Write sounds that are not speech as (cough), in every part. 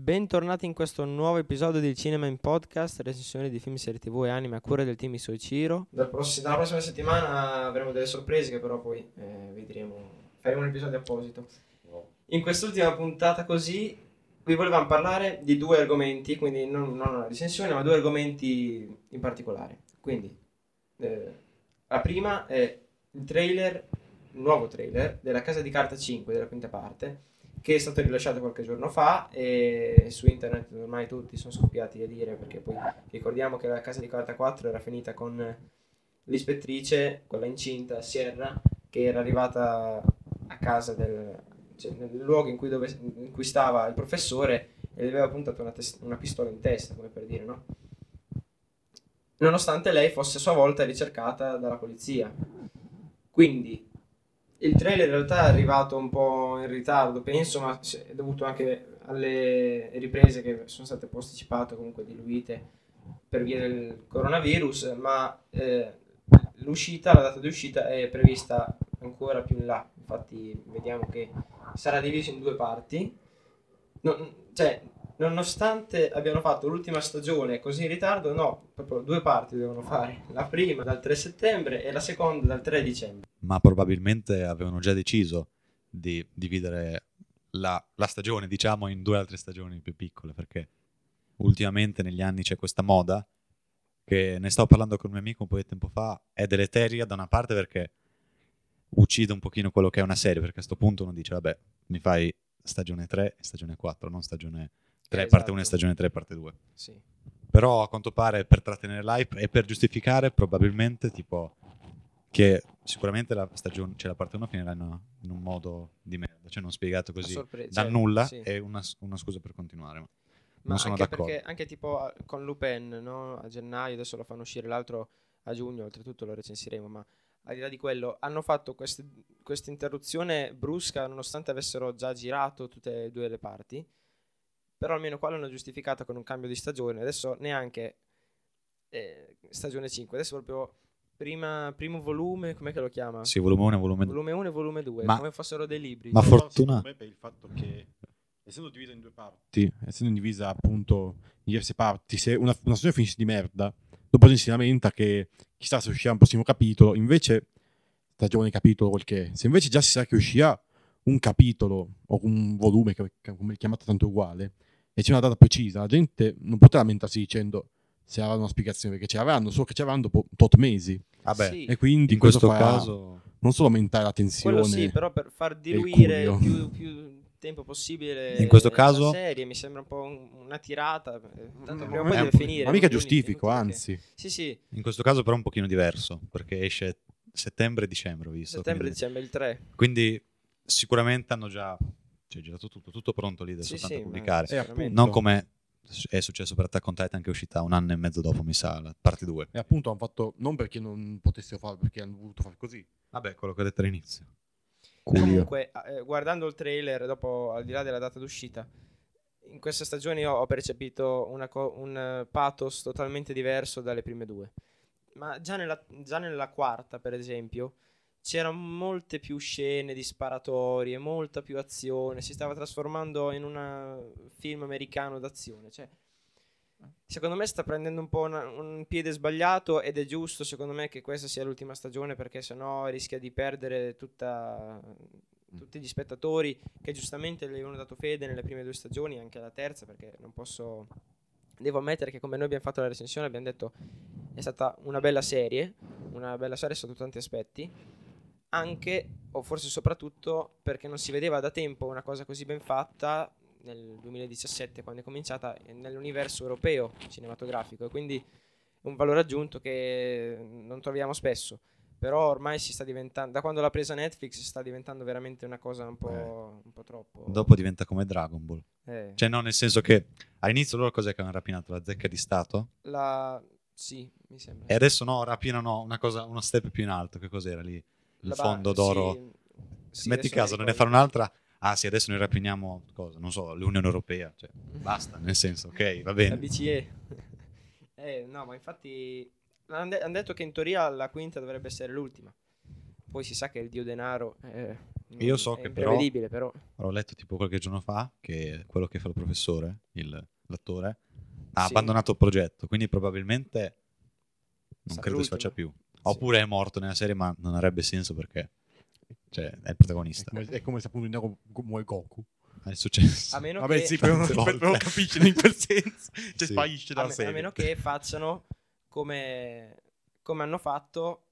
bentornati in questo nuovo episodio del Cinema in Podcast, recensione di film, serie tv e anime a cura del team pross- dalla prossima settimana avremo delle sorprese che però poi eh, vedremo, faremo un episodio apposito. In quest'ultima puntata così vi volevamo parlare di due argomenti, quindi non, non una recensione, ma due argomenti in particolare. Quindi, eh, la prima è il trailer, il nuovo trailer della Casa di Carta 5 della quinta parte, che è stato rilasciato qualche giorno fa e su internet ormai tutti sono scoppiati a dire perché poi ricordiamo che la Casa di Carta 4 era finita con l'ispettrice, quella incinta, Sierra, che era arrivata a casa del, cioè, nel luogo in cui, dove, in cui stava il professore e le aveva puntato una, tes- una pistola in testa, come per dire, no? Nonostante lei fosse a sua volta ricercata dalla polizia. Quindi il trailer in realtà è arrivato un po' in ritardo, penso, ma è dovuto anche alle riprese che sono state posticipate, comunque diluite per via del coronavirus, ma eh, l'uscita, la data di uscita è prevista ancora più in là. Infatti vediamo che sarà diviso in due parti. Non, cioè, nonostante abbiano fatto l'ultima stagione così in ritardo, no, proprio due parti devono fare. La prima dal 3 settembre e la seconda dal 3 dicembre. Ma probabilmente avevano già deciso di dividere la, la stagione, diciamo, in due altre stagioni più piccole, perché ultimamente negli anni c'è questa moda che ne stavo parlando con un mio amico un po' di tempo fa, è deleteria da una parte perché uccide un pochino quello che è una serie, perché a questo punto uno dice, vabbè, mi fai stagione 3 e stagione 4, non stagione 3 Eh, parte 1 e esatto. stagione 3 parte 2. Sì. Però a quanto pare per trattenere l'hype e per giustificare probabilmente tipo che sicuramente la stagione, cioè la parte 1 finirà in, una- in un modo di merda, cioè non spiegato così sorpresa, da cioè, nulla sì. è una, una scusa per continuare. Ma Ma non sono anche d'accordo. perché anche tipo con Lupin, no? A gennaio, adesso lo fanno uscire l'altro a giugno, oltretutto lo recensiremo, ma al di là di quello hanno fatto quest- questa interruzione brusca nonostante avessero già girato tutte e due le parti, però almeno qua l'hanno giustificata con un cambio di stagione, adesso neanche eh, stagione 5, adesso proprio prima, primo volume, com'è che lo chiama? Sì, volume 1 e volume 2. Volume 1 e volume 2, Ma- come fossero dei libri. Ma No, fortuna- secondo me per il fatto che essendo divisa in due parti, essendo divisa appunto in diverse parti, se una, una stagione finisce di merda, dopo ci si lamenta che chissà se uscirà un prossimo capitolo, invece stagione, capitolo, quel che è. Se invece già si sa che uscirà un capitolo o un volume, che come è chiamato tanto uguale, e c'è una data precisa, la gente non potrà lamentarsi dicendo se avranno una spiegazione, perché ce l'avranno, solo che ce l'avranno dopo tot mesi. Vabbè, Sì. E quindi in questo farà caso non solo aumentare la tensione, Quello sì, però per far diluire curio. più, più tempo possibile In questo caso- serie mi sembra un po' un- una tirata. eh, Tanto Ma- prima o ma- poi deve finire. Ma mica giustifico, anzi. Sì, sì, in questo caso però è un pochino diverso, perché esce settembre e dicembre, ho visto. settembre, quindi, dicembre, il 3. quindi sicuramente hanno già cioè, girato tutto, tutto pronto lì, adesso Sì, soltanto sì, pubblicare. Eh, appunto. Non come è successo per Attack on Titan che è uscita un anno e mezzo dopo, mi sa, la parte 2. E appunto hanno fatto non perché non potessero farlo, perché hanno voluto fare così. Vabbè, quello che ho detto all'inizio. Comunque, eh, guardando il trailer, dopo, al di là della data d'uscita, in questa stagione io ho percepito una co- un eh, pathos totalmente diverso dalle prime due. Ma già nella, già nella quarta, per esempio, c'erano molte più scene di sparatorie, molta più azione, si stava trasformando in un film americano d'azione. Cioè, secondo me sta prendendo un po' una- un piede sbagliato ed è giusto, secondo me, che questa sia l'ultima stagione perché sennò rischia di perdere tutta, tutti gli spettatori che giustamente le avevano dato fede nelle prime due stagioni, anche alla terza, perché non posso... Devo ammettere che come noi abbiamo fatto la recensione abbiamo detto è stata una bella serie, una bella serie sotto tanti aspetti, anche o forse soprattutto perché non si vedeva da tempo una cosa così ben fatta nel 2017 quando è cominciata eh, nell'universo europeo cinematografico e quindi un valore aggiunto che non troviamo spesso però ormai si sta diventando da quando l'ha presa Netflix sta diventando veramente una cosa un po', un po' troppo Dopo diventa come Dragon Ball. Eh, Cioè, no, nel senso che all'inizio loro cos'è che hanno rapinato? La zecca di Stato? la sì mi sembra E adesso no, rapinano una cosa, uno step più in alto. Che cos'era lì? Il La fondo d'oro. sì, sì, Metti caso, ne fanno un'altra. Ah sì, adesso noi rapiniamo cosa? Non so, l'Unione Europea. Cioè, basta, nel senso, ok, va la bene. BCE (laughs) eh no ma infatti hanno de- han detto che in teoria la quinta dovrebbe essere l'ultima poi si sa che il dio denaro è, Io so è che però- però, Ho letto tipo qualche giorno fa che quello che fa il professore, il- l'attore, ha Sì. abbandonato il progetto, quindi probabilmente non Sarà credo si l'ultimo. faccia più. Oppure è morto nella serie, ma non avrebbe senso perché cioè, è il protagonista. È come, è come se appunto muore Goku. È successo. a meno Vabbè, che, sì, però non, (laughs) non capisci in quel senso. (laughs) Cioè, Sì. sparisce a, dalla a serie. meno che facciano come, come hanno fatto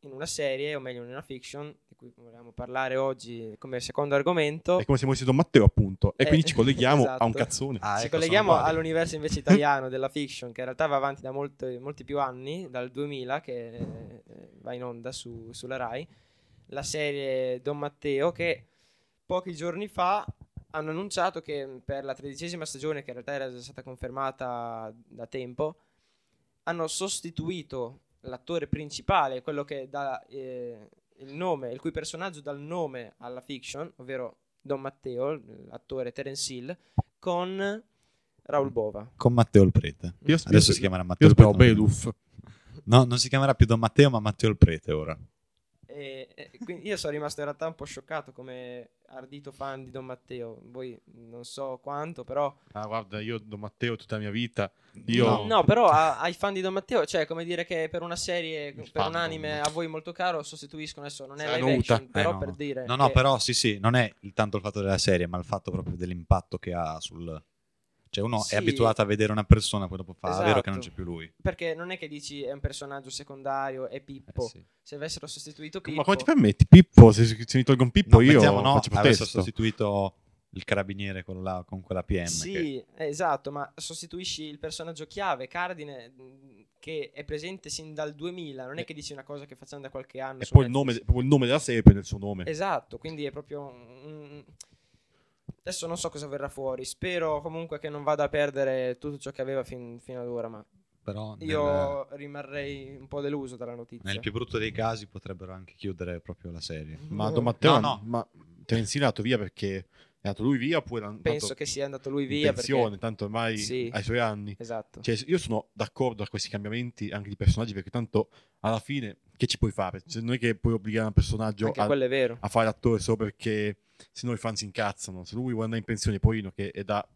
in una serie, o meglio in una fiction, di cui volevamo parlare oggi come secondo argomento. È come se muovesse Don Matteo, E Eh, quindi ci colleghiamo (laughs) a un esatto. cazzone. Ah, Ci ecco, colleghiamo all'universo invece (laughs) italiano della fiction, che in realtà va avanti da molto- molti più anni, dal 2000, che eh, va in onda su- sulla Rai. La serie Don Matteo, che pochi giorni fa hanno annunciato che per la tredicesima stagione, che in realtà era già stata confermata da tempo, hanno sostituito l'attore principale, quello che dà eh, il nome, il cui personaggio dà il nome alla fiction, ovvero Don Matteo, l'attore Terence Hill, con Raul Bova. Con Matteo il Prete. Io- Adesso io- si chiamerà Matteo Io il Prete. Beluf. No, non si chiamerà più Don Matteo, ma Matteo il Prete ora. E, e quindi io sono rimasto in realtà un po' scioccato come ardito fan di Don Matteo. Voi non so quanto, però. Ah, guarda, io Don Matteo tutta la mia vita. Io... No, no, però a- ai fan di Don Matteo, cioè come dire che per una serie, Il per un fandom. anime a voi molto caro, sostituiscono adesso. Non è Sarà live action, però Eh, no, per no. dire. No, no, che- però sì, sì, non è il- tanto il fatto della serie, ma il fatto proprio dell'impatto che ha sul... Cioè uno Sì. è abituato a vedere una persona, poi dopo fa, "Ah, vero che non Esatto. c'è più lui. Perché non è che dici è un personaggio secondario, è Pippo. Eh, sì. Se avessero sostituito Pippo. Ma come ti permetti? Pippo, se, se mi tolgo un Pippo No, io mettiamo no, faccio avesse protesto. sostituito il carabiniere con, la, con quella PM. che- Sì, eh, esatto, ma sostituisci il personaggio chiave, Cardine, che è presente sin dal 2000, non è Eh. che dici una cosa che facciamo da qualche anno. E poi il nome, proprio il nome della serie prende il suo nome. Esatto, quindi è proprio... un- Adesso non so cosa verrà fuori, spero comunque che non vada a perdere tutto ciò che aveva fin- fino ad ora, ma Però nel, io rimarrei un po' deluso dalla notizia. nel più brutto dei casi potrebbero anche chiudere proprio la serie. Ma Don Matteo, No, no. ma Hill è andato via perché è andato lui via oppure Penso che sia andato lui via pensione, perché... tanto ormai Sì. ai suoi anni. Esatto. Cioè, io sono d'accordo a questi cambiamenti anche di personaggi perché tanto alla fine che ci puoi fare? Cioè, non è che puoi obbligare un personaggio a, quello è vero. a fare l'attore solo perché se no i fan si incazzano. Se lui vuole andare in pensione, poverino, che è da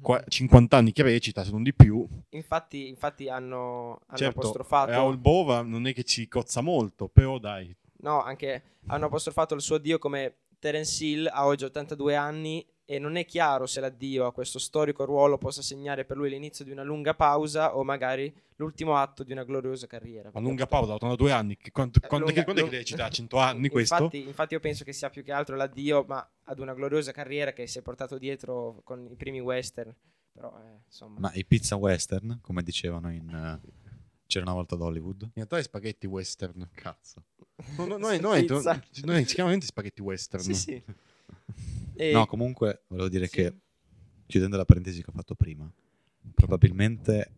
qua- 50 anni che recita, se non di più, Infatti, infatti hanno, hanno certo, apostrofato... Raul Bova non è che ci cozza molto, però dai, No, anche hanno apostrofato il suo addio come Terence Hill ha oggi 82 anni e non è chiaro se l'addio a questo storico ruolo possa segnare per lui l'inizio di una lunga pausa o magari l'ultimo atto di una gloriosa carriera. a lunga pausa, 82 anni, che quanto, Eh, quando, lunga- che, quando è che lung- recita? A 100 anni questo? Infatti, infatti io penso che sia più che altro l'addio, ma ad una gloriosa carriera che si è portato dietro con i primi western. Però, eh, insomma... Ma i pizza western, come dicevano in... eh, C'era una volta ad Hollywood. In realtà è spaghetti western. Cazzo. No, no, noi, noi, Pizza. noi, si chiamano spaghetti western. Sì, sì. E- No, comunque volevo dire sì. che, chiudendo la parentesi che ho fatto prima, probabilmente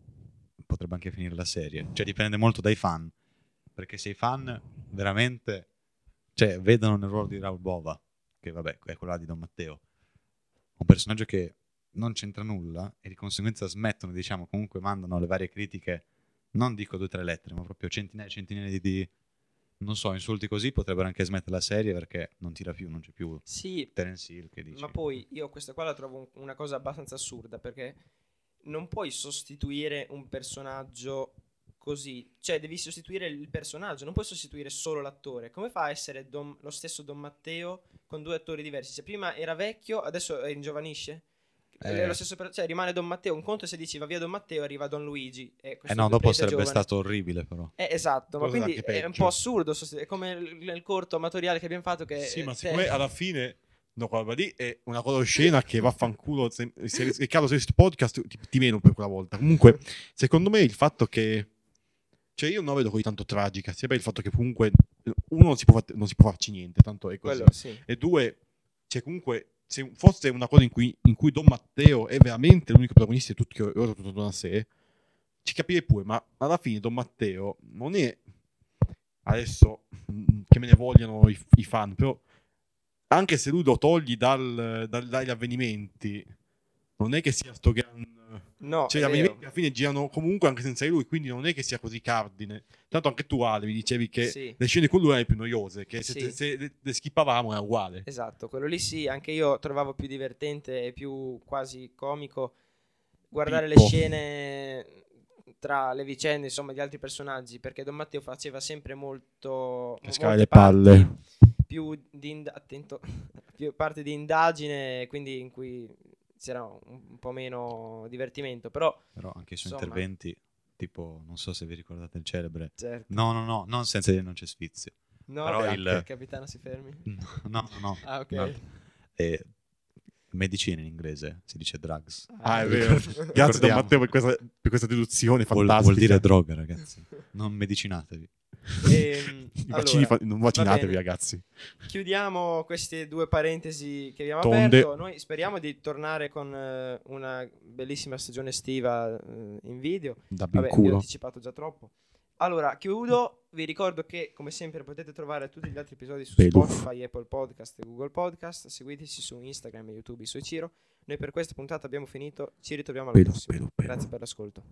potrebbe anche finire la serie. Cioè dipende molto dai fan. Perché se i fan veramente cioè, vedono nel ruolo di Raul Bova, che vabbè è quello là di Don Matteo, un personaggio che non c'entra nulla e di conseguenza smettono, diciamo, comunque mandano le varie critiche, non dico due o tre lettere, ma proprio centinaia e centinaia di, non so, insulti così, potrebbero anche smettere la serie perché non tira più, non c'è più Sì, Terence Hill che dice... Ma poi io questa qua la trovo un- una cosa abbastanza assurda perché non puoi sostituire un personaggio così, cioè devi sostituire il personaggio, non puoi sostituire solo l'attore. Come fa a essere Don- lo stesso Don Matteo con due attori diversi? Se prima era vecchio, adesso ringiovanisce? Eh. È lo stesso per- cioè rimane Don Matteo. Un conto se dici va via Don Matteo, arriva Don Luigi. E Eh no, dopo sarebbe giovane. stato orribile però. Eh, esatto, ma Cosa quindi anche è un po' assurdo. È come il- nel corto amatoriale che abbiamo fatto. Che Sì, ma eh, secondo me alla fine no, quella roba lì è una cosa oscena che vaffanculo. Se, se Riccardo, se questo podcast ti, ti meno per quella volta. Comunque, secondo me il fatto che. Cioè, io non la vedo così tanto tragica. Sia per il fatto che comunque uno non si può, non si può farci niente, tanto è così. quello, sì. E due, cioè comunque, se fosse una cosa in cui, in cui Don Matteo è veramente l'unico protagonista di tutto che ora tutto da sé, ci capirei pure, ma alla fine Don Matteo non è adesso mm, che me ne vogliano i, i fan, però anche se lui lo togli dal- dal- dagli avvenimenti, non è che sia sto gran No, cioè, alla fine girano comunque anche senza di lui, quindi non è che sia così cardine. Tanto anche tu, Ale, mi dicevi che Sì. le scene con lui erano più noiose, che se, Sì. se le, le skippavamo era uguale. Esatto, quello lì sì, anche io trovavo più divertente e più quasi comico guardare Pippo. le scene tra le vicende, insomma, di altri personaggi, perché Don Matteo faceva sempre molto molte le palle. più di ind- attento, (laughs) più parte di indagine, quindi in cui c'era un, un po' meno divertimento, però Però anche i suoi Insomma. interventi, tipo, non so se vi ricordate il celebre. certo. No, no, no, non senza dire non c'è sfizio. No, Però beh, il- capitano si fermi. (laughs) No, no, no. Ah, ok. no. E medicina in inglese si dice drugs. Ah, è (laughs) vero. Grazie Don Ricordiamo. Matteo per questa, per questa deduzione Vuol, fantastica. vuol dire droga, ragazzi. Non medicinatevi. Ehm, I vaccini allora, fa- non va vaccinatevi, ragazzi. Chiudiamo queste due parentesi che abbiamo Tonde. aperto. Noi speriamo di tornare con eh, una bellissima stagione estiva eh, in video. Da Vabbè, vi ho anticipato già troppo. Allora, chiudo. Vi ricordo che, come sempre, potete trovare tutti gli altri episodi su Beluff. Spotify, Apple Podcast e Google Podcast. Seguiteci su Instagram e YouTube, su Ciro. Noi per questa puntata abbiamo finito. Ci ritroviamo alla Beluff, prossima. Beluff. Grazie per l'ascolto.